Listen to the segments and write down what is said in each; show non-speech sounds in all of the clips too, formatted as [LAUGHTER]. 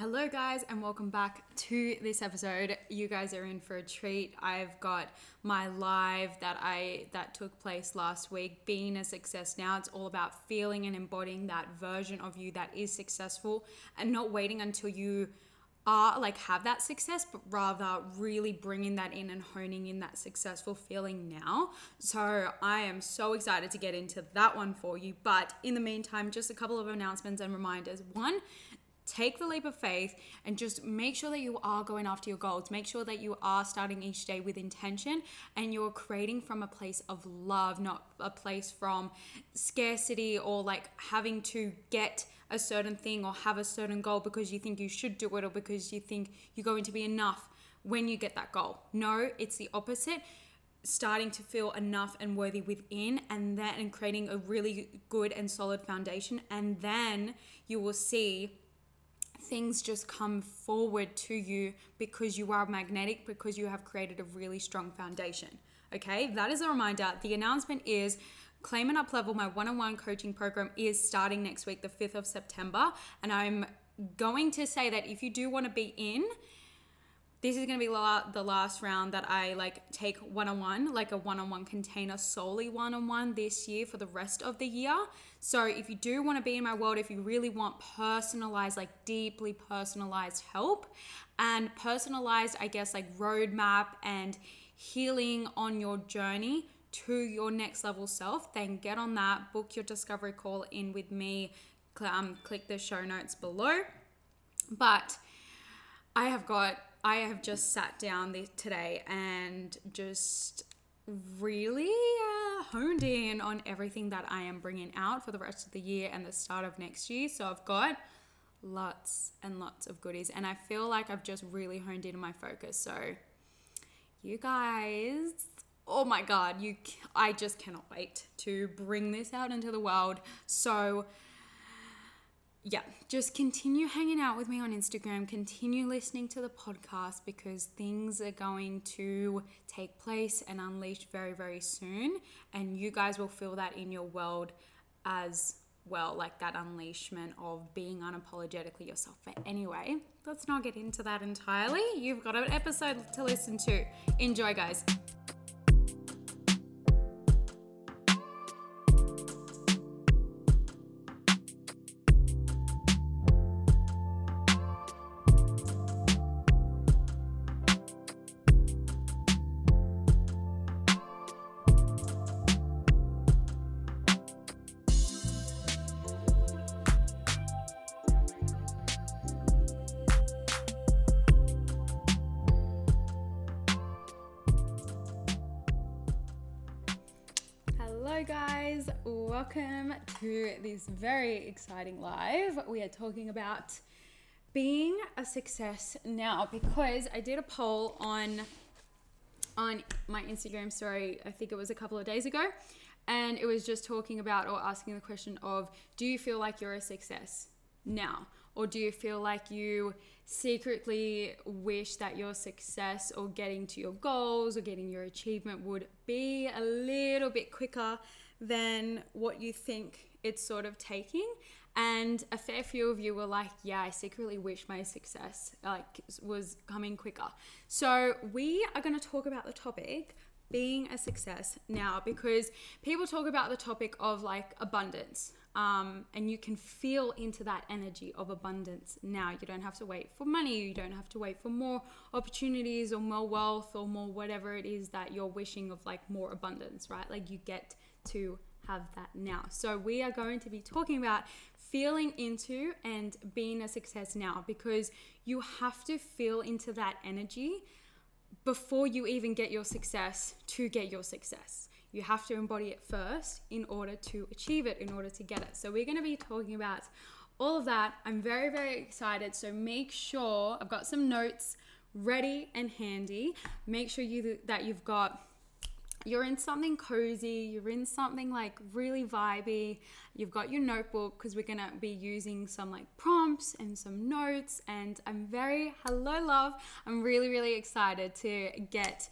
Hello, guys, and welcome back to this episode. You guys are in for a treat. I've got my live that I that took place last week. Being a success now, it's all about feeling and embodying that version of you that is successful, and not waiting until you are like have that success, but rather really bringing that in and honing in that successful feeling now. So I am so excited to get into that one for you. But in the meantime, just a couple of announcements and reminders. One take the leap of faith and just make sure that you are going after your goals. Make sure that you are starting each day with intention and you're creating from a place of love, not a place from scarcity or like having to get a certain thing or have a certain goal because you think you should do it or because you think you're going to be enough when you get that goal. No, it's the opposite starting to feel enough and worthy within and then and creating a really good and solid foundation and then you will see things just come forward to you because you are magnetic, because you have created a really strong foundation. Okay, that is a reminder. The announcement is Claim and Up Level, my one on one coaching program, is starting next week, the 5th of September. And I'm going to say that if you do want to be in, this is going to be the last round that I like take one on one, like a one on one container solely one on one this year for the rest of the year. So if you do want to be in my world, if you really want personalized, like deeply personalized help and personalized, I guess, like roadmap and healing on your journey to your next level self, then get on that, book your discovery call in with me, um, click the show notes below. But I have got I have just sat down today and just really uh, honed in on everything that I am bringing out for the rest of the year and the start of next year. So I've got lots and lots of goodies, and I feel like I've just really honed in on my focus. So, you guys, oh my god, you I just cannot wait to bring this out into the world. So, yeah, just continue hanging out with me on Instagram, continue listening to the podcast because things are going to take place and unleash very, very soon. And you guys will feel that in your world as well, like that unleashment of being unapologetically yourself. But anyway, let's not get into that entirely. You've got an episode to listen to. Enjoy, guys. Welcome to this very exciting live. We are talking about being a success now because I did a poll on on my Instagram story, I think it was a couple of days ago, and it was just talking about or asking the question of do you feel like you're a success now? Or do you feel like you secretly wish that your success or getting to your goals or getting your achievement would be a little bit quicker than what you think it's sort of taking? And a fair few of you were like, yeah, I secretly wish my success like was coming quicker. So we are going to talk about the topic being a success now because people talk about the topic of like abundance um, and you can feel into that energy of abundance now. You don't have to wait for money, you don't have to wait for more opportunities or more wealth or more whatever it is that you're wishing of, like more abundance, right? Like you get to have that now. So, we are going to be talking about feeling into and being a success now because you have to feel into that energy before you even get your success to get your success. You have to embody it first in order to achieve it, in order to get it. So, we're going to be talking about all of that. I'm very, very excited. So, make sure I've got some notes ready and handy. Make sure you that you've got you're in something cozy, you're in something like really vibey, you've got your notebook because we're gonna be using some like prompts and some notes. And I'm very, hello, love, I'm really, really excited to get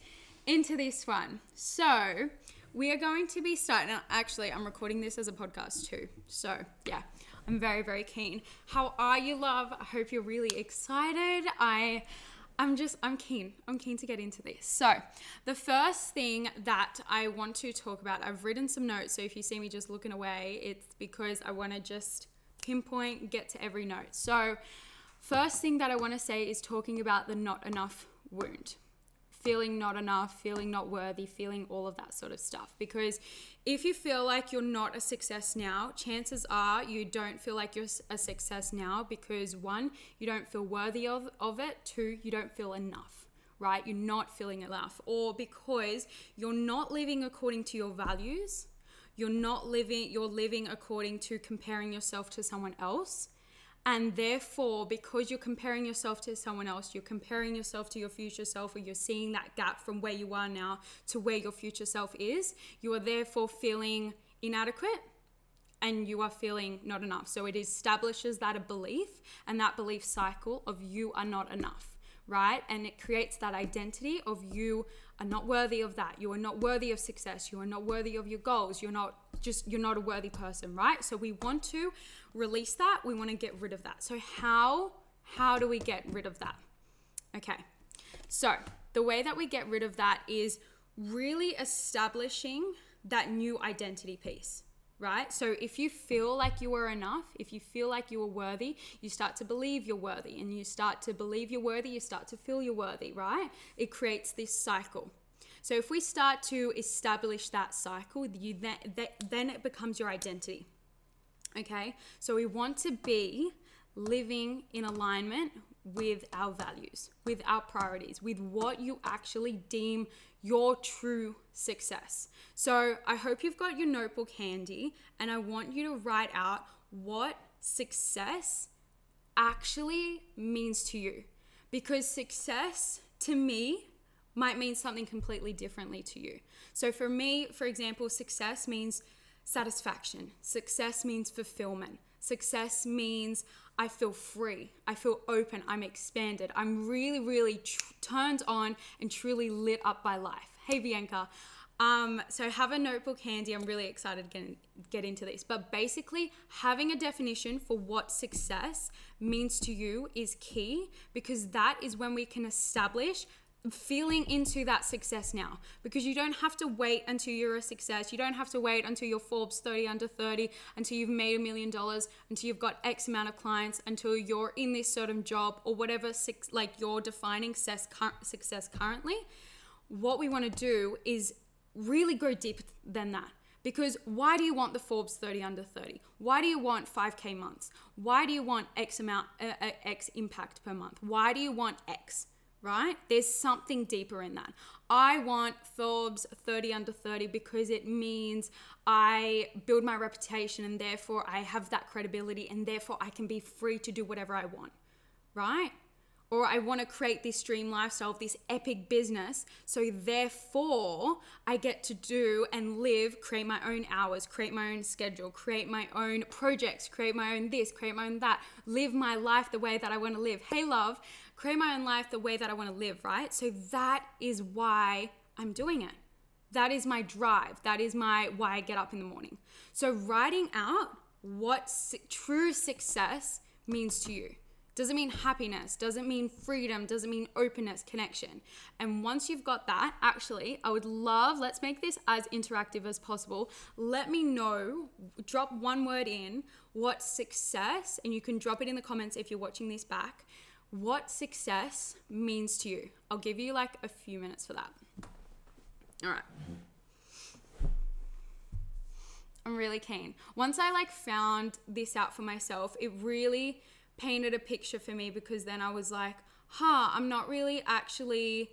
into this one. So, we are going to be starting. Uh, actually, I'm recording this as a podcast too. So, yeah, I'm very, very keen. How are you, love? I hope you're really excited. I I'm just, I'm keen. I'm keen to get into this. So, the first thing that I want to talk about, I've written some notes. So, if you see me just looking away, it's because I want to just pinpoint, get to every note. So, first thing that I want to say is talking about the not enough wound feeling not enough, feeling not worthy, feeling all of that sort of stuff. Because if you feel like you're not a success now, chances are you don't feel like you're a success now because one, you don't feel worthy of, of it, two, you don't feel enough. Right? You're not feeling enough, or because you're not living according to your values, you're not living, you're living according to comparing yourself to someone else and therefore, because you're comparing yourself to someone else, you're comparing yourself to your future self, or you're seeing that gap from where you are now to where your future self is, you are therefore feeling inadequate and you are feeling not enough. So it establishes that a belief and that belief cycle of you are not enough, right? And it creates that identity of you are not worthy of that. You are not worthy of success. You are not worthy of your goals. You're not just, you're not a worthy person, right? So we want to release that. We want to get rid of that. So how, how do we get rid of that? Okay. So the way that we get rid of that is really establishing that new identity piece right? So if you feel like you are enough, if you feel like you are worthy, you start to believe you're worthy, and you start to believe you're worthy, you start to feel you're worthy, right? It creates this cycle. So if we start to establish that cycle, you then, then it becomes your identity. Okay? So we want to be living in alignment with our values, with our priorities, with what you actually deem your true success. So I hope you've got your notebook handy and I want you to write out what success actually means to you. Because success to me might mean something completely differently to you. So for me, for example, success means satisfaction, success means fulfillment. Success means I feel free, I feel open, I'm expanded, I'm really, really tr- turned on and truly lit up by life. Hey, Bianca. Um, so have a notebook handy. I'm really excited to get, get into this. But basically, having a definition for what success means to you is key because that is when we can establish feeling into that success now because you don't have to wait until you're a success. You don't have to wait until you're Forbes 30 under 30, until you've made a million dollars, until you've got X amount of clients, until you're in this certain job or whatever like you're defining success, success currently. What we want to do is really go deeper than that. Because why do you want the Forbes 30 under 30? Why do you want 5K months? Why do you want X amount, uh, uh X impact per month? Why do you want X? Right? There's something deeper in that. I want Forbes 30 under 30 because it means I build my reputation and therefore I have that credibility and therefore I can be free to do whatever I want, right? Or I want to create this dream lifestyle, this epic business. So therefore, I get to do and live, create my own hours, create my own schedule, create my own projects, create my own this, create my own that, live my life the way that I want to live. Hey, love, create my own life the way that I want to live, right? So that is why I'm doing it. That is my drive. That is my why I get up in the morning. So writing out what true success means to you. Doesn't mean happiness, doesn't mean freedom, doesn't mean openness, connection. And once you've got that, actually, I would love, let's make this as interactive as possible. Let me know, drop one word in what success, and you can drop it in the comments if you're watching this back what success means to you. I'll give you like a few minutes for that. All right. I'm really keen. Once I like found this out for myself, it really painted a picture for me because then I was like, huh, I'm not really actually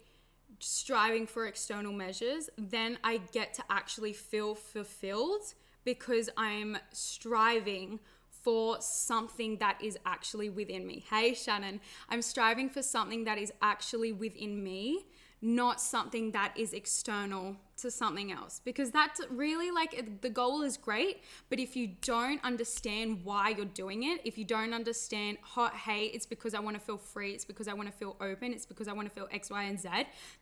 striving for external measures. Then I get to actually feel fulfilled because I'm striving for something that is actually within me. Hey, Shannon, I'm striving for something that is actually within me, not something that is external to something else. Because that's really like the goal is great, but if you don't understand why you're doing it, if you don't understand, hot, hey, it's because I want to feel free, it's because I want to feel open, it's because I want to feel X, Y, and Z,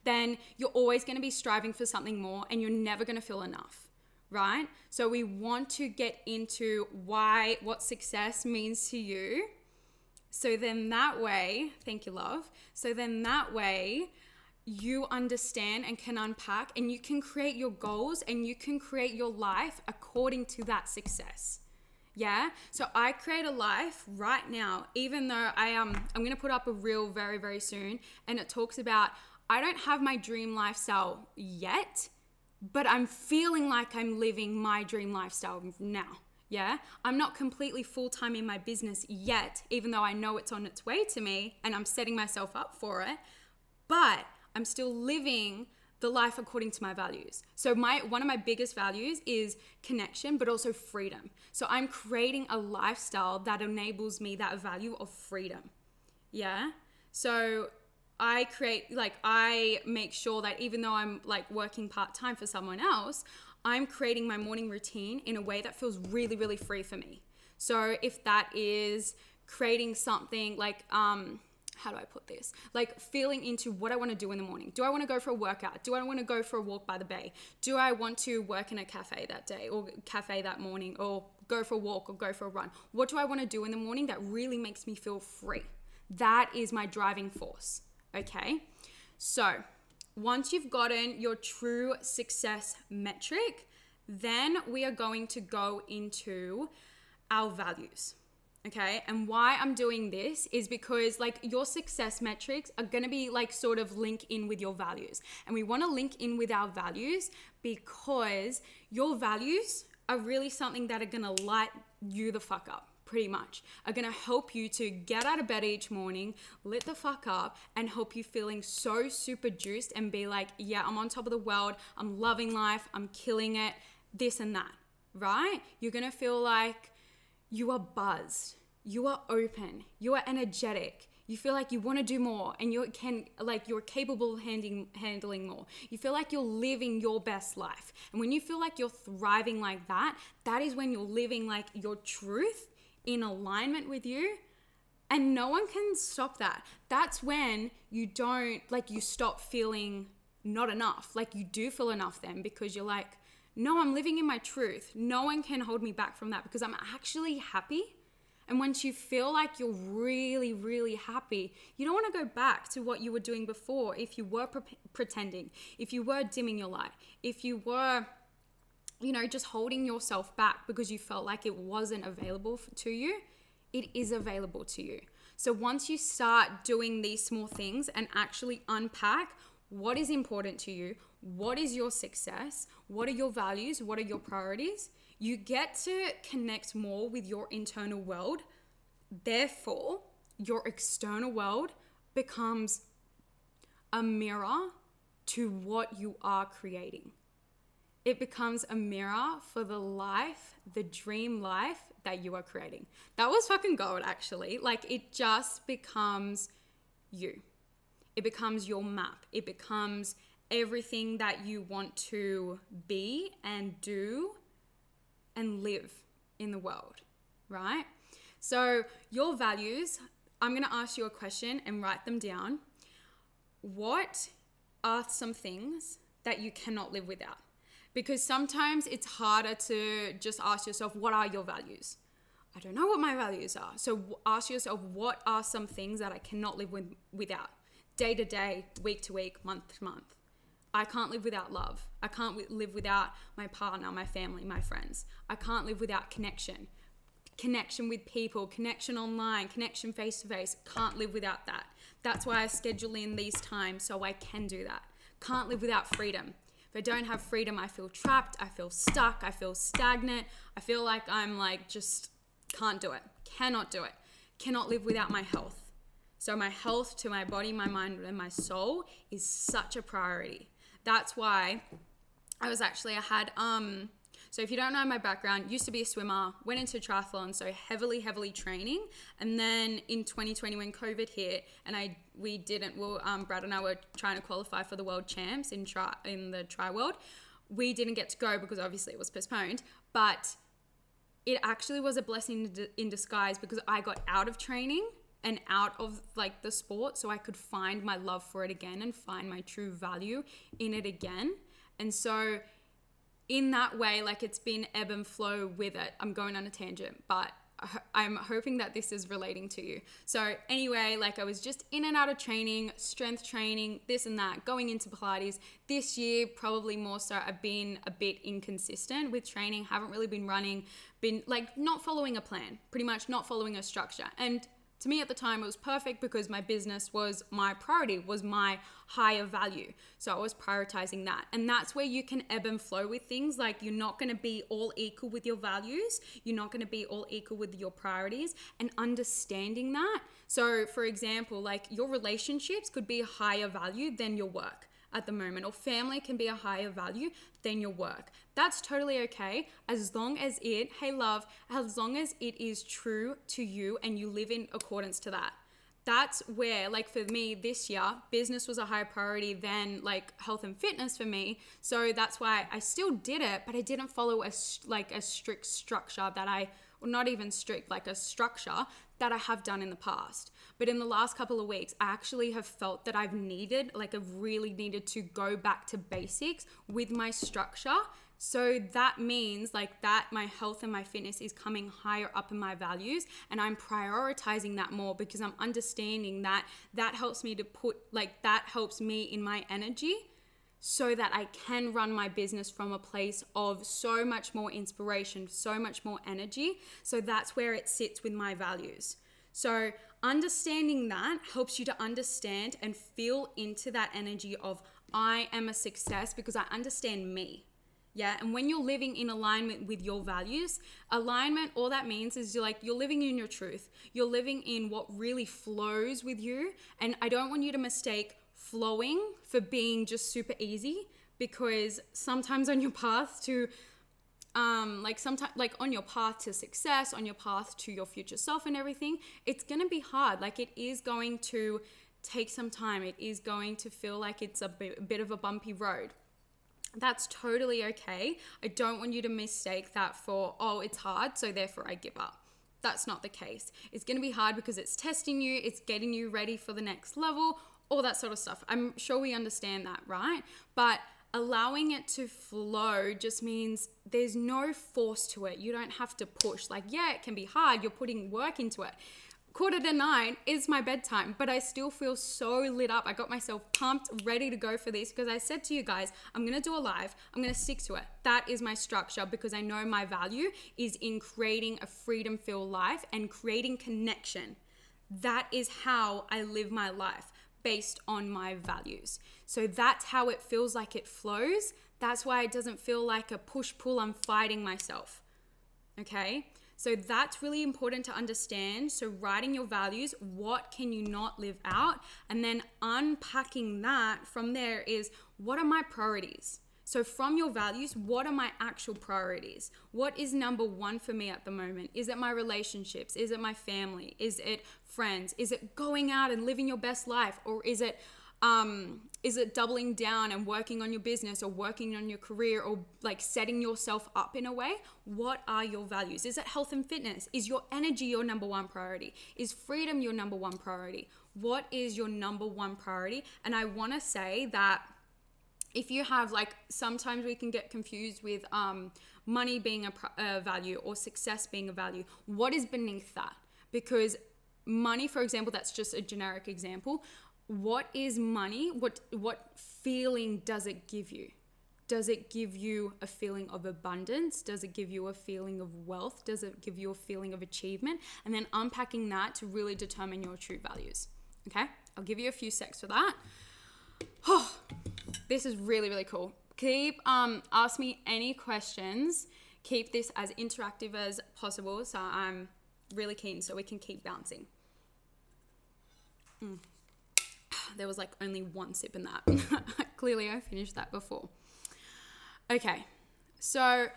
then you're always to be striving for something more and you're never to feel enough right? So we want to get into why, what success means to you. So then that way, thank you, love. So then that way, you understand and can unpack and you can create your goals and you can create your life according to that success. Yeah. So I create a life right now, even though I am, um, I'm going to put up a reel very, very soon. And it talks about, I don't have my dream lifestyle yet, but I'm feeling like I'm living my dream lifestyle now. Yeah. I'm not completely full time in my business yet, even though I know it's on its way to me and I'm setting myself up for it. But I'm still living the life according to my values. So my one of my biggest values is connection but also freedom. So I'm creating a lifestyle that enables me that value of freedom. Yeah? So I create like I make sure that even though I'm like working part-time for someone else, I'm creating my morning routine in a way that feels really really free for me. So if that is creating something like um how do I put this? Like feeling into what I want to do in the morning. Do I want to go for a workout? Do I want to go for a walk by the bay? Do I want to work in a cafe that day or cafe that morning or go for a walk or go for a run? What do I want to do in the morning that really makes me feel free? That is my driving force. Okay. So once you've gotten your true success metric, then we are going to go into our values. Okay. And why I'm doing this is because like your success metrics are going to be like sort of link in with your values. And we want to link in with our values because your values are really something that are going to light you the fuck up pretty much are to help you to get out of bed each morning, lit the fuck up, and help you feeling so super juiced and be like, yeah, I'm on top of the world, I'm loving life, I'm killing it, this and that, right? You're to feel like you are buzzed, you are open, you are energetic. You feel like you want to do more and you can like you're capable of handling handling more. You feel like you're living your best life. And when you feel like you're thriving like that, that is when you're living like your truth in alignment with you and no one can stop that. That's when you don't like you stop feeling not enough. Like you do feel enough then because you're like no, I'm living in my truth. No one can hold me back from that because I'm actually happy. And once you feel like you're really, really happy, you don't want to go back to what you were doing before if you were pre- pretending, if you were dimming your light, if you were, you know, just holding yourself back because you felt like it wasn't available to you. It is available to you. So once you start doing these small things and actually unpack what is important to you, what is your success, what are your values, what are your priorities, you get to connect more with your internal world. Therefore, your external world becomes a mirror to what you are creating. It becomes a mirror for the life, the dream life that you are creating. That was fucking gold, actually. Like, it just becomes you it becomes your map. It becomes everything that you want to be and do and live in the world, right? So, your values, I'm going to ask you a question and write them down. What are some things that you cannot live without? Because sometimes it's harder to just ask yourself, what are your values? I don't know what my values are. So ask yourself, what are some things that I cannot live with, without? day to day, week to week, month to month. I can't live without love. I can't live without my partner, my family, my friends. I can't live without connection. Connection with people, connection online, connection face to face. Can't live without that. That's why I schedule in these times so I can do that. Can't live without freedom. If I don't have freedom, I feel trapped, I feel stuck, I feel stagnant. I feel like I'm like just can't do it. Cannot do it. Cannot live without my health so, my health to my body, my mind, and my soul is such a priority. That's why I was actually, I had, um, so if you don't know my background, used to be a swimmer, went into triathlon, so heavily, heavily training. And then in 2020, when COVID hit, and I we didn't, well, um, Brad and I were trying to qualify for the world champs in tri in the tri world. We didn't get to go because obviously it was postponed, but it actually was a blessing in disguise because I got out of training and out of like the sport so I could find my love for it again and find my true value in it again. And so in that way, like it's been ebb and flow with it. I'm going on a tangent, but I'm hoping that this is relating to you. So, anyway, like I was just in and out of training, strength training, this and that, going into Pilates. This year, probably more so, I've been a bit inconsistent with training, haven't really been running, been like not following a plan, pretty much not following a structure. And to me at the time it was perfect because my business was my priority was my higher value. So i was prioritizing that. And that's where you can ebb and flow with things. Like you're not going to be all equal with your values. You're not going to be all equal with your priorities. And understanding that so for example like your relationships could be higher value than your work at the moment, or family can be a higher value than your work. That's totally okay as long as it, hey love, as long as it is true to you and you live in accordance to that. That's where, like for me this year, business was a higher priority than like health and fitness for me. So that's why I still did it, but I didn't follow a like a strict structure that I, not even strict, like a structure that I have done in the past. But in the last couple of weeks, I actually have felt that I've needed, like, I've really needed to go back to basics with my structure. So that means like that my health and my fitness is coming higher up in my values and I'm prioritizing that more because I'm understanding that that helps me to put like that helps me in my energy so that I can run my business from a place of so much more inspiration, so much more energy. So that's where it sits with my values. So understanding that helps you to understand and feel into that energy of I am a success because I understand me. Yeah, and when you're living in alignment with your values, alignment, all that means is you're like, you're living in your truth. You're living in what really flows with you. And I don't want you to mistake flowing for being just super easy because sometimes on your path to um, like sometimes like on your path to success on your path to your future self and everything it's gonna be hard. Like it is going to take some time. It is going to feel like it's a bit of a bumpy road. That's totally okay. I don't want you to mistake that for oh it's hard so therefore i give up. That's not the case. It's going to be hard because it's testing you. It's getting you ready for the next level all that sort of stuff i'm sure we understand that right but allowing it to flow just means there's no force to it. You don't have to push. Like, yeah, it can be hard. You're putting work into it. Quarter to nine is my bedtime, but I still feel so lit up. I got myself pumped, ready to go for this because I said to you guys, I'm gonna do a live, I'm gonna stick to it. That is my structure because I know my value is in creating a freedom filled life and creating connection. That is how I live my life based on my values. So that's how it feels like it flows. That's why it doesn't feel like a push pull, I'm fighting myself. Okay? So that's really important to understand. So, writing your values, what can you not live out? And then unpacking that from there is what are my priorities? So, from your values, what are my actual priorities? What is number one for me at the moment? Is it my relationships? Is it my family? Is it friends? Is it going out and living your best life? Or is it um, is it doubling down and working on your business or working on your career or like setting yourself up in a way? What are your values? Is it health and fitness? Is your energy your number one priority? Is freedom your number one priority? What is your number one priority? And I want to say that if you have like sometimes we can get confused with um, money being a, a value or success being a value what is beneath that? Because money for example that's just a generic example. What is money? What what feeling does it give you? Does it give you a feeling of abundance? Does it give you a feeling of wealth? Does it give you a feeling of achievement? And then unpacking that to really determine your true values. Okay? I'll give you a few secs for that. [SIGHS] Oh this is really, really cool. Keep um ask me any questions. Keep this as interactive as possible. So I'm really keen so we can keep bouncing. Mm. [SIGHS] There was like only one sip in that. [LAUGHS] Clearly, I finished that before. Okay, so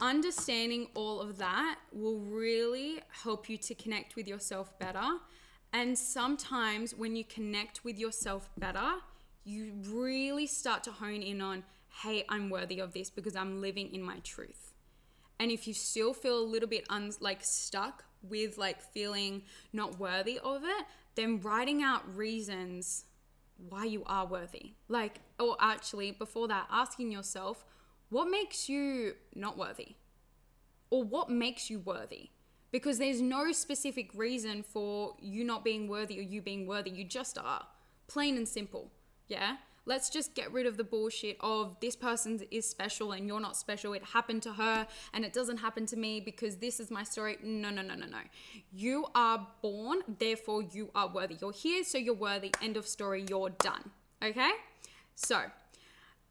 understanding all of that will really help you to connect with yourself better. And sometimes when you connect with yourself better, you really start to hone in on, hey, I'm worthy of this because I'm living in my truth. And if you still feel a little bit un- like stuck with like feeling not worthy of it, then writing out reasons why you are worthy. Like, or actually, before that, asking yourself, what makes you not worthy? Or what makes you worthy? Because there's no specific reason for you not being worthy or you being worthy. You just are. Plain and simple. Yeah? Let's just get rid of the bullshit of this person is special and you're not special. It happened to her and it doesn't happen to me because this is my story. No, no, no, no, no. You are born, therefore you are worthy. You're here, so you're worthy. End of story. You're done. Okay? So,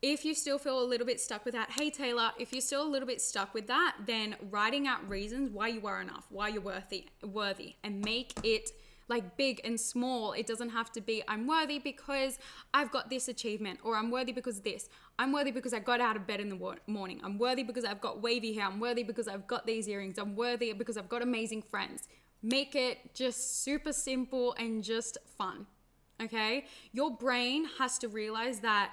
if you still feel a little bit stuck with that, hey Taylor, if you're still a little bit stuck with that, then writing out reasons why you are enough, why you're worthy, worthy, and make it like big and small. It doesn't have to be I'm worthy because I've got this achievement or I'm worthy because of this. I'm worthy because I got out of bed in the morning. I'm worthy because I've got wavy hair. I'm worthy because I've got these earrings. I'm worthy because I've got amazing friends. Make it just super simple and just fun. Okay? Your brain has to realize that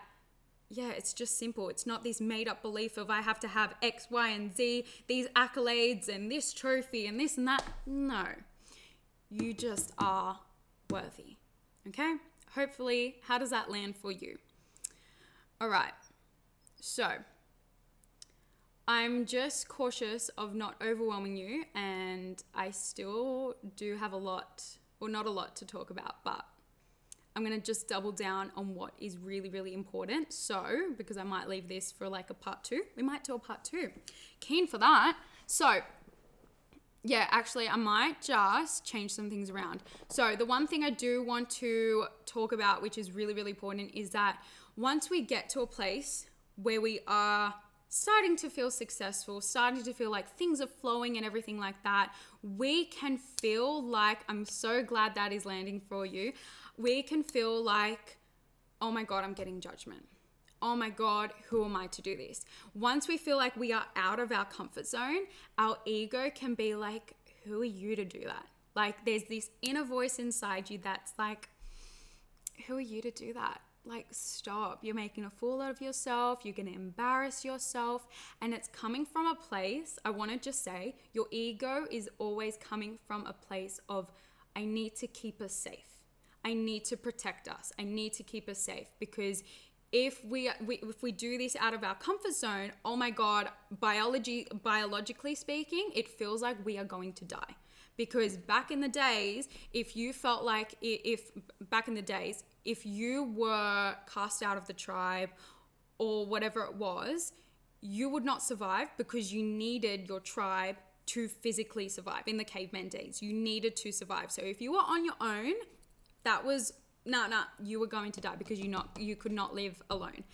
yeah, it's just simple. It's not this made up belief of I have to have X, Y, and Z, these accolades and this trophy and this and that. No. You just are worthy. Okay? Hopefully, how does that land for you? All right. So, I'm just cautious of not overwhelming you, and I still do have a lot, or not a lot to talk about, but I'm to just double down on what is really, really important. So, because I might leave this for like a part two, we might do a part two. Keen for that. So, yeah, actually, I might just change some things around. So, the one thing I do want to talk about, which is really, really important, is that once we get to a place where we are starting to feel successful, starting to feel like things are flowing and everything like that, we can feel like I'm so glad that is landing for you. We can feel like, oh my God, I'm getting judgment oh my God, who am I to do this? Once we feel like we are out of our comfort zone, our ego can be like, who are you to do that? Like, there's this inner voice inside you that's like, who are you to do that? Like, stop. You're making a fool out of yourself. You're going to embarrass yourself. And it's coming from a place, I want to just say, your ego is always coming from a place of, I need to keep us safe. I need to protect us. I need to keep us safe because if we, we if we do this out of our comfort zone, oh my god, biology biologically speaking, it feels like we are going to die. Because back in the days, if you felt like if back in the days, if you were cast out of the tribe or whatever it was, you would not survive because you needed your tribe to physically survive in the caveman days. You needed to survive. So if you were on your own, that was no, no, you were going to die because you not you could not live alone.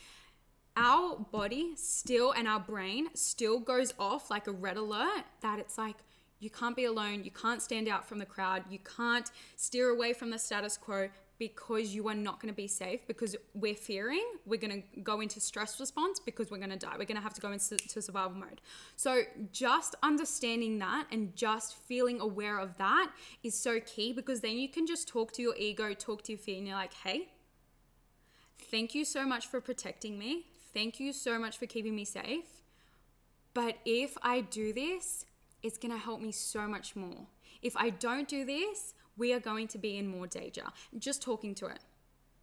Our body still and our brain still goes off like a red alert that it's like you can't be alone, you can't stand out from the crowd, you can't steer away from the status quo because you are not going to be safe because we're fearing we're going to go into stress response because we're going to die. We're going to have to go into survival mode. So just understanding that and just feeling aware of that is so key because then you can just talk to your ego talk to your fear and you're like hey thank you so much for protecting me. Thank you so much for keeping me safe. But if i do this it's going to help me so much more. If i don't do this we are going to be in more danger. Just talking to it.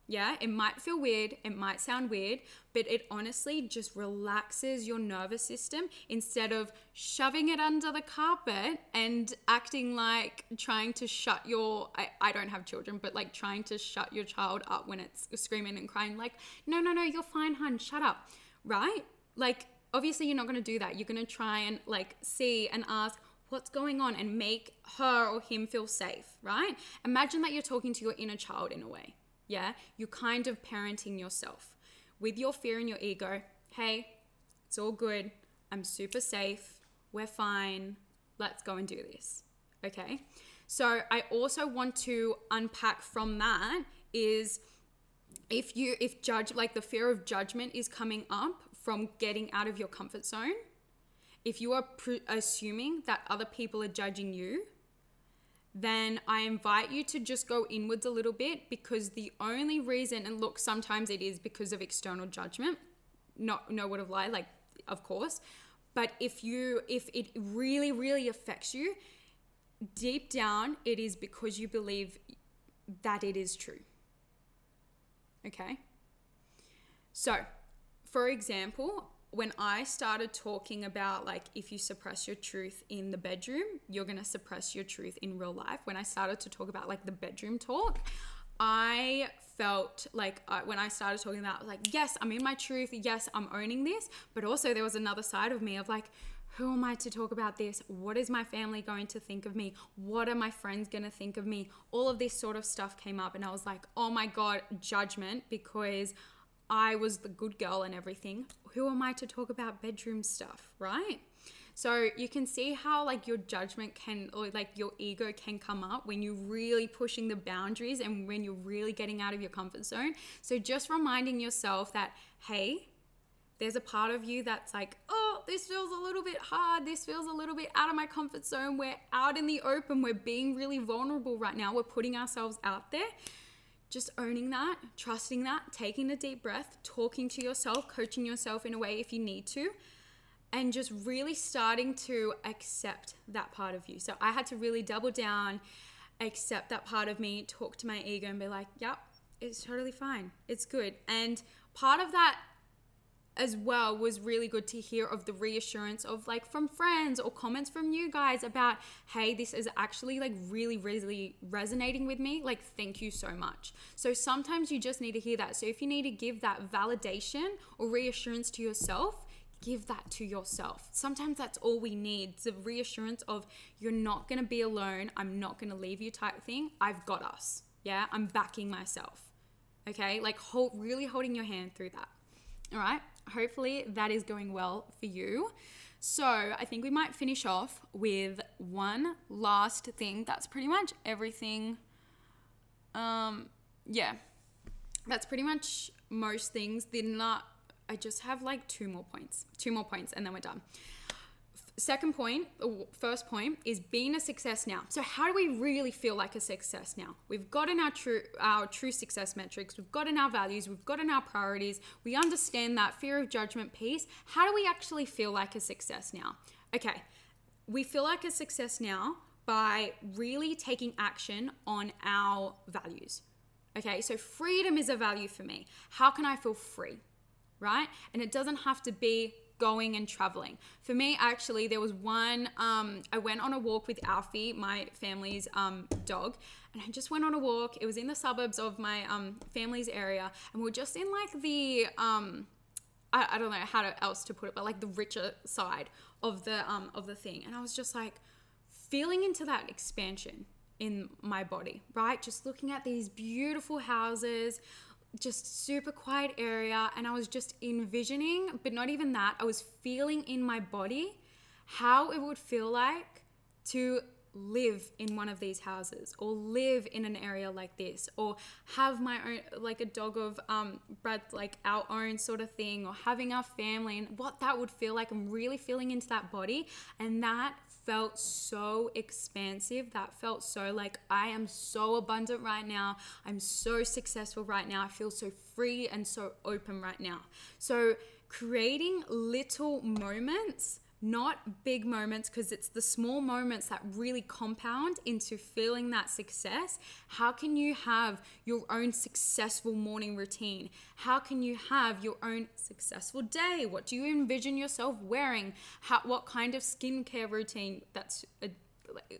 Yeah, it might feel weird, it might sound weird, but it honestly just relaxes your nervous system instead of shoving it under the carpet and acting like trying to shut your I, I don't have children, but like trying to shut your child up when it's screaming and crying, like, no, no, no, you're fine, hun, shut up. Right? Like, obviously you're not gonna do that. You're gonna try and like see and ask, what's going on and make her or him feel safe, right? Imagine that you're talking to your inner child in a way. Yeah? You're kind of parenting yourself with your fear and your ego. Hey, it's all good. I'm super safe. We're fine. Let's go and do this. Okay? So, I also want to unpack from that is if you if judge like the fear of judgment is coming up from getting out of your comfort zone, if you are pre- assuming that other people are judging you, then I invite you to just go inwards a little bit because the only reason, and look, sometimes it is because of external judgment. Not no would have lied, like of course. But if you if it really, really affects you, deep down it is because you believe that it is true. Okay? So, for example, when I started talking about like if you suppress your truth in the bedroom, you're going to suppress your truth in real life. When I started to talk about like the bedroom talk, I felt like uh, when I started talking about like yes, I'm in my truth, yes, I'm owning this, but also there was another side of me of like who am I to talk about this? What is my family going to think of me? What are my friends going to think of me? All of this sort of stuff came up and I was like, "Oh my god, judgment because I was the good girl and everything. Who am I to talk about bedroom stuff, right? So you can see how like your judgment can or like your ego can come up when you're really pushing the boundaries and when you're really getting out of your comfort zone. So just reminding yourself that hey, there's a part of you that's like, "Oh, this feels a little bit hard. This feels a little bit out of my comfort zone. We're out in the open. We're being really vulnerable right now. We're putting ourselves out there." Just owning that, trusting that, taking a deep breath, talking to yourself, coaching yourself in a way if you need to, and just really starting to accept that part of you. So I had to really double down, accept that part of me, talk to my ego, and be like, yep, it's totally fine. It's good. And part of that as well was really good to hear of the reassurance of like from friends or comments from you guys about hey this is actually like really really resonating with me. Like thank you so much. So sometimes you just need to hear that. So if you need to give that validation or reassurance to yourself give that to yourself. Sometimes that's all we need the reassurance of you're not going to be alone. I'm not going to leave you type thing. I've got us. Yeah? I'm backing myself. Okay? Like hold really holding your hand through that all right hopefully that is going well for you. So, I think we might finish off with one last thing. That's pretty much everything. Um, yeah, that's pretty much most things. Did not, I just have like two more points, two more points, and then we're done second point, first point is being a success now. So how do we really feel like a success now? We've gotten our true our true success metrics, we've gotten our values, we've gotten our priorities, we understand that fear of judgment piece. How do we actually feel like a success now? Okay. We feel like a success now by really taking action on our values. Okay? So freedom is a value for me. How can I feel free? Right? And it doesn't have to be going and traveling. For me, actually, there was one, um, I went on a walk with Alfie, my family's um, dog, and I just went on a walk. It was in the suburbs of my um, family's area, and we are just in like the, um, I, I, don't know how to, else to put it, but like the richer side of the, um, of the thing. And I was just like feeling into that expansion in my body, right? Just looking at these beautiful houses, just super quiet area and I was just envisioning, but not even that, I was feeling in my body how it would feel like to live in one of these houses or live in an area like this or have my own like a dog of um Brad like our own sort of thing or having our family and what that would feel like. I'm really feeling into that body and that felt so expansive. That felt so like I am so abundant right now. I'm so successful right now. I feel so free and so open right now. So, creating little moments not big moments because it's the small moments that really compound into feeling that success. How can you have your own successful morning routine? How can you have your own successful day? What do you envision yourself wearing? How, what kind of skincare routine? That's a,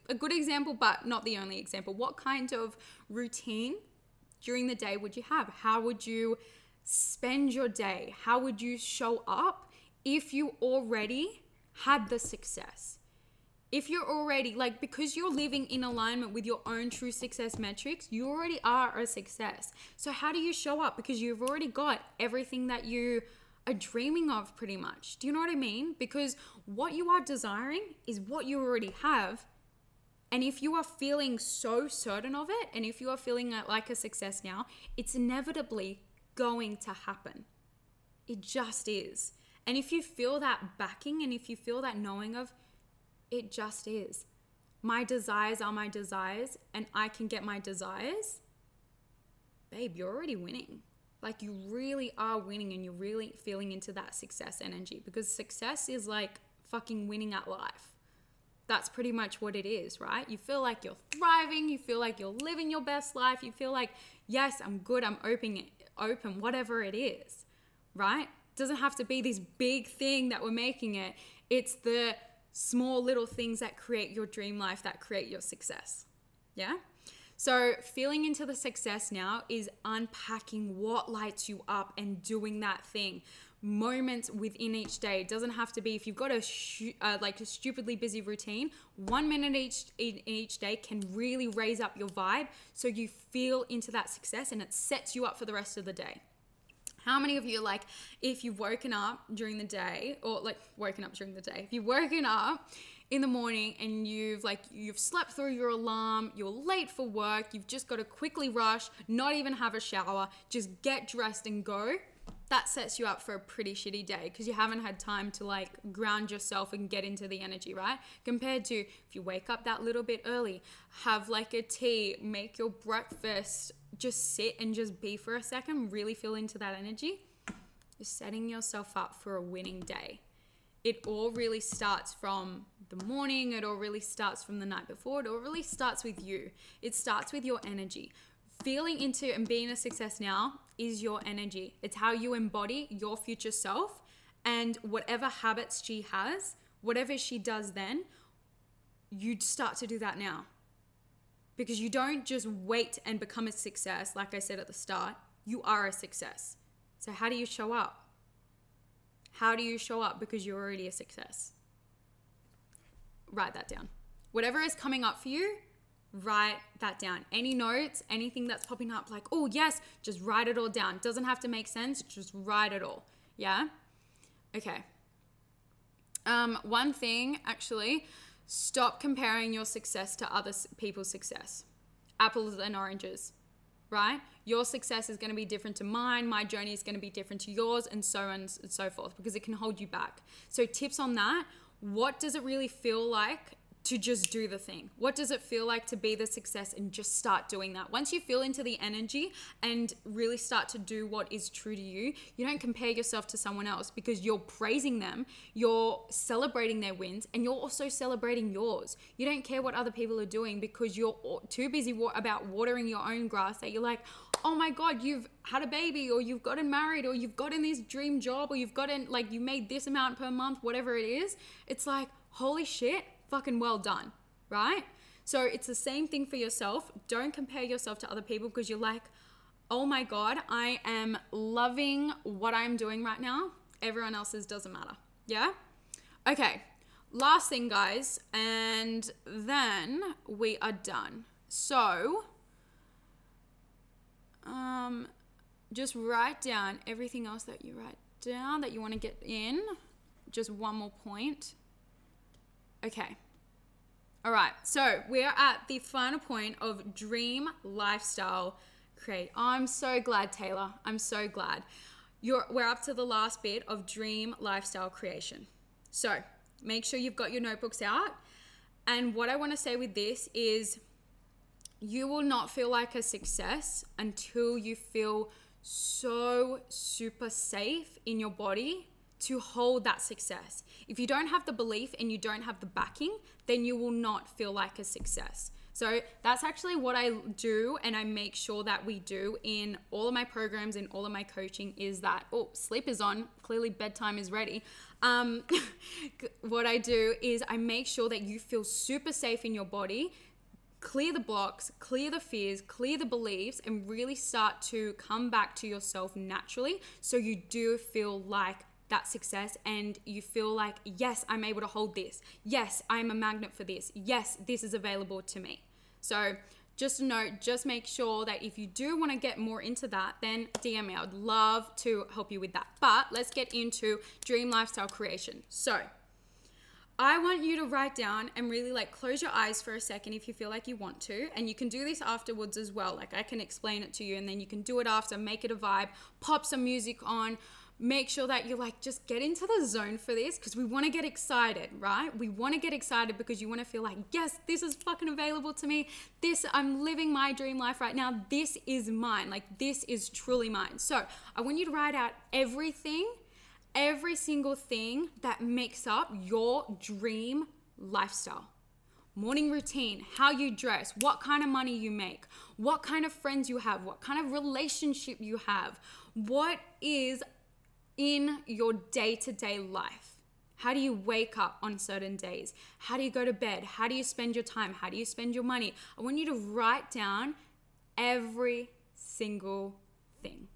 a good example, but not the only example. What kind of routine during the day would you have? How would you spend your day? How would you show up if you already had the success. If you're already like because you're living in alignment with your own true success metrics, you already are a success. So how do you show up because you've already got everything that you are dreaming of pretty much. Do you know what I mean? Because what you are desiring is what you already have. And if you are feeling so certain of it, and if you are feeling like a success now, it's inevitably going to happen. It just is. And if you feel that backing and if you feel that knowing of it just is, my desires are my desires and I can get my desires, babe, you're already winning. Like you really are winning and you're really feeling into that success energy because success is like fucking winning at life. That's pretty much what it is, right? You feel like you're thriving, you feel like you're living your best life, you feel like, yes, I'm good, I'm open, open, whatever it is, right? Doesn't have to be this big thing that we're making it. It's the small little things that create your dream life that create your success. Yeah? So, feeling into the success now is unpacking what lights you up and doing that thing. Moments within each day it doesn't have to be if you've got a sh- uh, like a stupidly busy routine. One minute each in each day can really raise up your vibe, so you feel into that success and it sets you up for the rest of the day. How many of you like if you've woken up during the day or like woken up during the day, if you've woken up in the morning and you've like you've slept through your alarm, you're late for work, you've just got to quickly rush, not even have a shower, just get dressed and go. That sets you up for a pretty shitty day because you haven't had time to like ground yourself and get into the energy, right? Compared to if you wake up that little bit early, have like a tea, make your breakfast, just sit and just be for a second, really feel into that energy, you're setting yourself up for a winning day. It all really starts from the morning, it all really starts from the night before, it all really starts with you. It starts with your energy. Feeling into and being a success now is your energy. It's how you embody your future self and whatever habits she has, whatever she does then, you start to do that now because you don't just wait and become a success, like I said at the start, you are a success. So, how do you show up? How do you show up because you're already a success? Write that down. Whatever is coming up for you, write that down. Any notes, anything that's popping up, like, oh, yes, just write it all down. Doesn't have to make sense, just write it all. Yeah? Okay. Um, one thing, actually, Stop comparing your success to other people's success. Apples and oranges, right? Your success is going to be different to mine. My journey is going to be different to yours, and so on and so forth, because it can hold you back. So, tips on that what does it really feel like to just do the thing? What does it feel like to be the success and just start doing that? Once you feel into the energy and really start to do what is true to you, you don't compare yourself to someone else because you're praising them, you're celebrating their wins, and you're also celebrating yours. You don't care what other people are doing because you're too busy about watering your own grass that you're like, oh my God, you've had a baby or you've gotten married or you've gotten this dream job or you've gotten like you made this amount per month, whatever it is. It's like, holy shit, fucking well done, right? So it's the same thing for yourself. Don't compare yourself to other people because you're like, oh my God, I am loving what I'm doing right now. Everyone else's doesn't matter. Yeah? Okay, last thing, guys, and then we are done. So, um, just write down everything else that you write down that you want to get in. Just one more point. Okay. All right. So we're at the final point of dream lifestyle create. I'm so glad, Taylor. I'm so glad. You're, we're up to the last bit of dream lifestyle creation. So make sure you've got your notebooks out. And what I want to say with this is you will not feel like a success until you feel so super safe in your body to hold that success. If you don't have the belief and you don't have the backing, then you will not feel like a success. So that's actually what I do, and I make sure that we do in all of my programs and all of my coaching is that oh, sleep is on. Clearly, bedtime is ready. Um, [LAUGHS] what I do is I make sure that you feel super safe in your body. Clear the blocks, clear the fears, clear the beliefs, and really start to come back to yourself naturally so you do feel like that success and you feel like, yes, I'm able to hold this. Yes, I'm a magnet for this. Yes, this is available to me. So, just a note, just make sure that if you do want to get more into that, then DM me. I would love to help you with that. But let's get into dream lifestyle creation. So, I want you to write down and really like close your eyes for a second if you feel like you want to. And you can do this afterwards as well. Like I can explain it to you and then you can do it after, make it a vibe, pop some music on make sure that you like just get into the zone for this because we want to get excited, right? We want to get excited because you want to feel like, yes, this is fucking available to me. This, I'm living my dream life right now. This is mine. Like, this is truly mine. So, I want you to write out everything, every single thing that makes up your dream lifestyle morning routine, how you dress, what kind of money you make, what kind of friends you have, what kind of relationship you have, what is in your day to day life. How do you wake up on certain days? How do you go to bed? How do you spend your time? How do you spend your money? I want you to write down every single thing.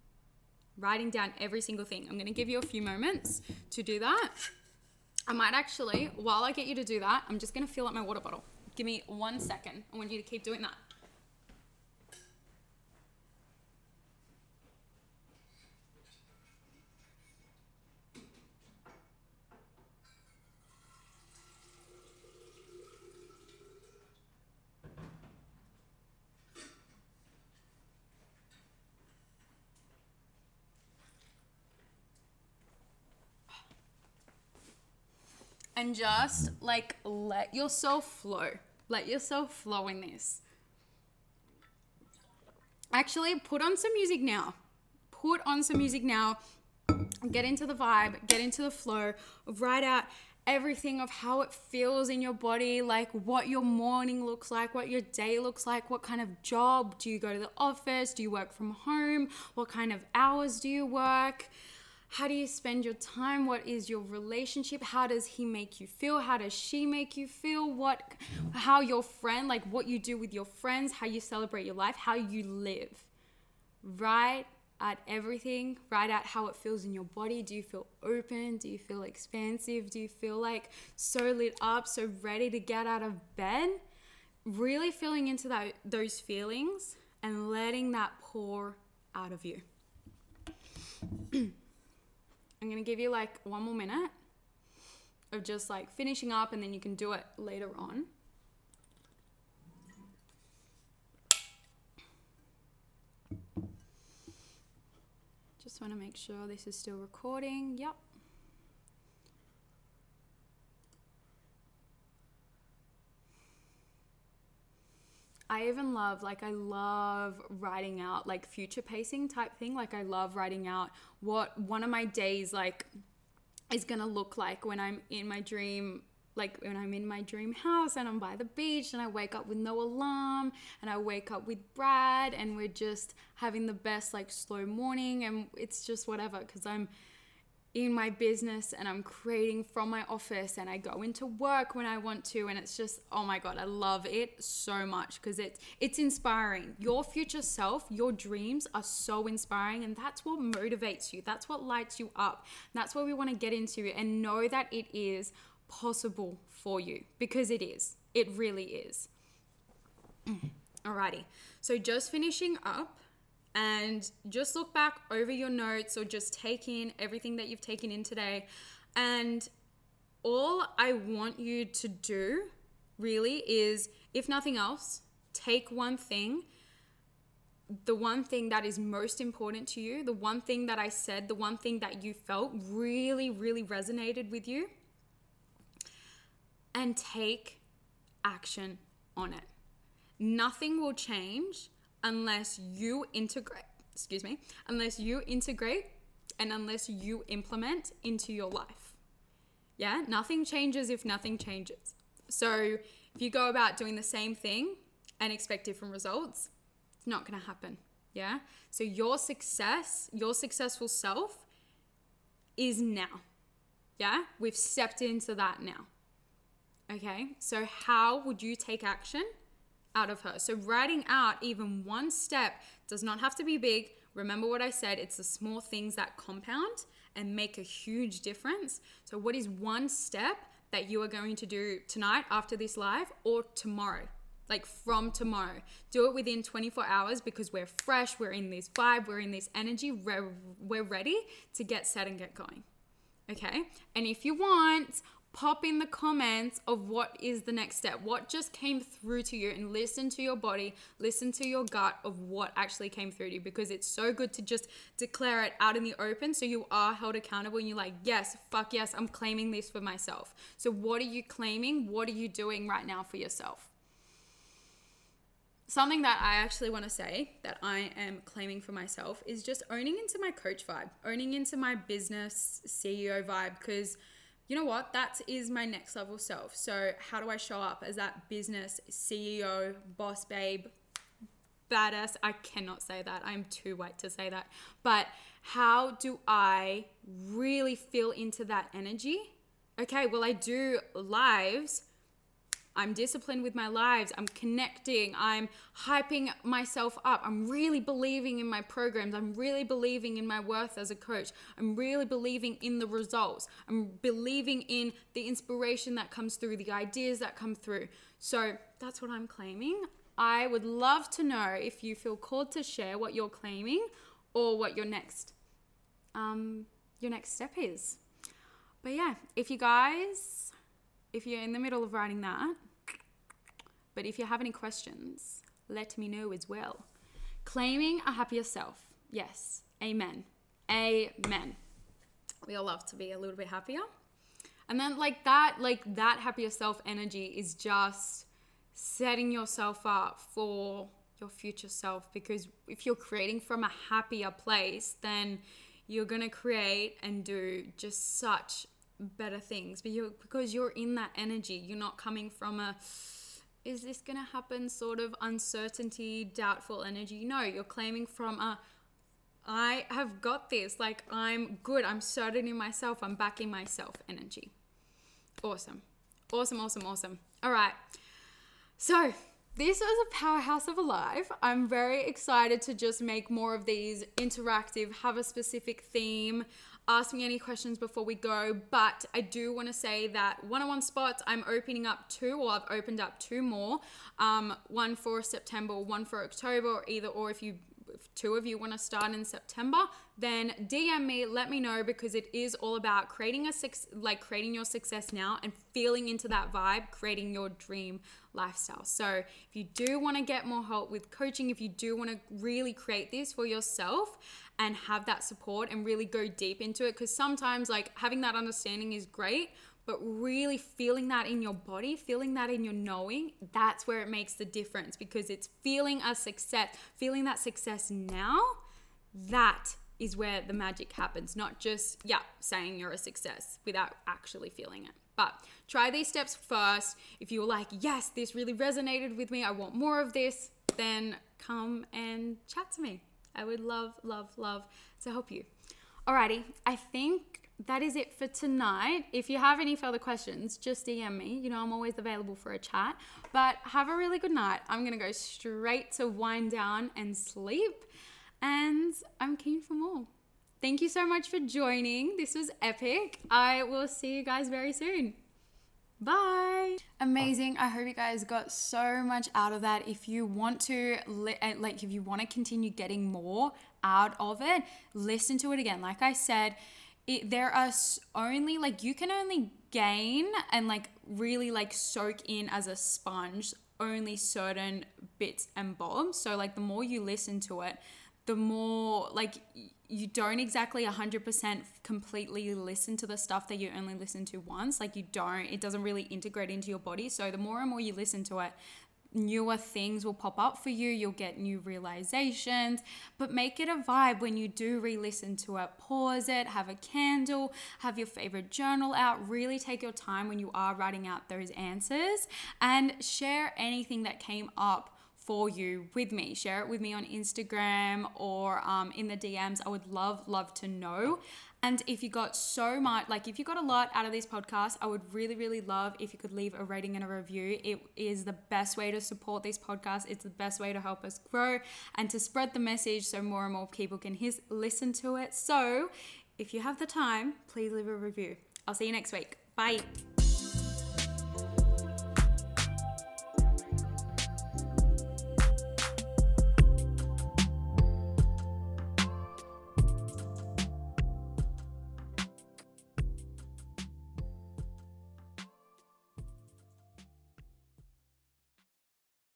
Writing down every single thing. I'm going to give you a few moments to do that. I might actually, while I get you to do that, I'm just going to fill up my water bottle. Give me one second. I want you to keep doing that. And just like let yourself flow. Let yourself flow in this. Actually, put on some music now. Put on some music now. Get into the vibe, get into the flow, write out everything of how it feels in your body, like what your morning looks like, what your day looks like, what kind of job do you go to the office, do you work from home, what kind of hours do you work? How do you spend your time? What is your relationship? How does he make you feel? How does she make you feel? What how your friend, like what you do with your friends, how you celebrate your life, how you live. Write at everything. Write out how it feels in your body. Do you feel open? Do you feel expansive? Do you feel like so lit up, so ready to get out of bed? Really feeling into that those feelings and letting that pour out of you. [CLEARS THROAT] I'm gonna give you like one more minute of just like finishing up and then you can do it later on. Just want to make sure this is still recording. Yep. I even love, like, I love writing out like future pacing type thing. Like, I love writing out what one of my days, like, is gonna look like when I'm in my dream like when I'm in my dream house and I'm by the beach and I wake up with no alarm and I wake up with Brad and we're just having the best like slow morning and it's just whatever because I'm in my business and I'm creating from my office and I go into work when I want to and it's just oh my god I love it so much because it's it's inspiring. Your future self your dreams are so inspiring and that's what motivates you. That's what lights you up. That's what we want to get into and know that it is possible for you because it is. It really is. [CLEARS THROAT] Alrighty. So just finishing up and just look back over your notes or just take in everything that you've taken in today. And all I want you to do really is, if nothing else, take one thing, the one thing that is most important to you, the one thing that I said, the one thing that you felt really, really resonated with you, and take action on it. Nothing will change unless you integrate, excuse me, unless you integrate and unless you implement into your life. Yeah, nothing changes if nothing changes. So if you go about doing the same thing and expect different results, it's not going to happen. Yeah. So your success, your successful self is now. Yeah. We've stepped into that now. Okay. So how would you take action out of her. So, writing out even one step does not have to be big. Remember what I said, it's the small things that compound and make a huge difference. So, what is one step that you are going to do tonight after this live or tomorrow? Like from tomorrow. Do it within 24 hours because we're fresh, we're in this vibe, we're in this energy, we're, we're ready to get set and get going. Okay? And if you want, pop in the comments of what is the next step, what just came through to you, and listen to your body, listen to your gut of what actually came through to you because it's so good to just declare it out in the open so you are held accountable and you're like, yes, fuck yes, I'm claiming this for myself. So, what are you claiming? What are you doing right now for yourself? Something that I actually want to say that I am claiming for myself is just owning into my coach vibe, owning into my business CEO vibe because you know what? That is my next level self. So, how do I show up as that business CEO, boss babe, badass. I cannot say that. I'm too white to say that. But how do I really feel into that energy? Okay, well, I do lives I'm disciplined with my lives. I'm connecting. I'm hyping myself up. I'm really believing in my programs. I'm really believing in my worth as a coach. I'm really believing in the results. I'm believing in the inspiration that comes through, the ideas that come through. So that's what I'm claiming. I would love to know if you feel called to share what you're claiming or what your next um your next step is. But yeah, if you guys if you're in the middle of writing that, but if you have any questions, let me know as well. Claiming a happier self. Yes. Amen. Amen. We all love to be a little bit happier. And then like that, like that happier self energy is just setting yourself up for your future self because if you're creating from a happier place, then you're going to create and do just such better things but you're because you're in that energy you're not coming from a is this going to happen sort of uncertainty, doubtful energy? No, you're claiming from a I have got this. Like, I'm good. I'm certain in myself. I'm backing myself energy. Awesome. Awesome, awesome, awesome. All right. So, this was a powerhouse of a live. I'm very excited to just make more of these interactive, have a specific theme ask me any questions before we go. But I do want to say that one on one spots, I'm opening up two, or I've opened up two more um, one for September, one for October, either, or if you if two of you want to start in September, then DM me, let me know because it is all about creating a six like creating your success now and feeling into that vibe, creating your dream lifestyle. So, if you do want to get more help with coaching, if you do want to really create this for yourself and have that support and really go deep into it because sometimes like having that understanding is great but really feeling that in your body feeling that in your knowing that's where it makes the difference because it's feeling a success feeling that success now that is where the magic happens not just yeah saying you're a success without actually feeling it. But try these steps first. If you're like yes this really resonated with me i want more of this then come and chat to me. I would love, love, love to help you. Alrighty, I think that is it for tonight. If you have any further questions, just DM me. You know, I'm always available for a chat. But have a really good night. I'm going to go straight to wind down and sleep. And I'm keen for more. Thank you so much for joining. This was epic. I will see you guys very soon. Bye. Amazing. I hope you guys got so much out of that. If you want to, eh, like, if you want to continue getting more out of it, listen to it again. Like I said, it, there are only, like, you can only gain and, like, really, like, soak in as a sponge only certain bits and bobs. So, like, the more you listen to it, the more, like, you don't exactly 100% completely listen to the stuff that you only listen to once. Like you don't, it doesn't really integrate into your body. So the more and more you listen to it, newer things will pop up for you. You'll get new realizations, but make it a vibe when you do re listen to it. Pause it, have a candle, have your favorite journal out. Really take your time when you are writing out those answers and share anything that came up for you with me. Share it with me on Instagram or um, in the DMs. I would love, love to know. And if you got so much, like if you got a lot out of this podcast, I would really, really love if you could leave a rating and a review. It is the best way to support this podcast. It's the best way to help us grow and to spread the message so more and more people can his, listen to it. So if you have the time, please leave a review. I'll see you next week. Bye.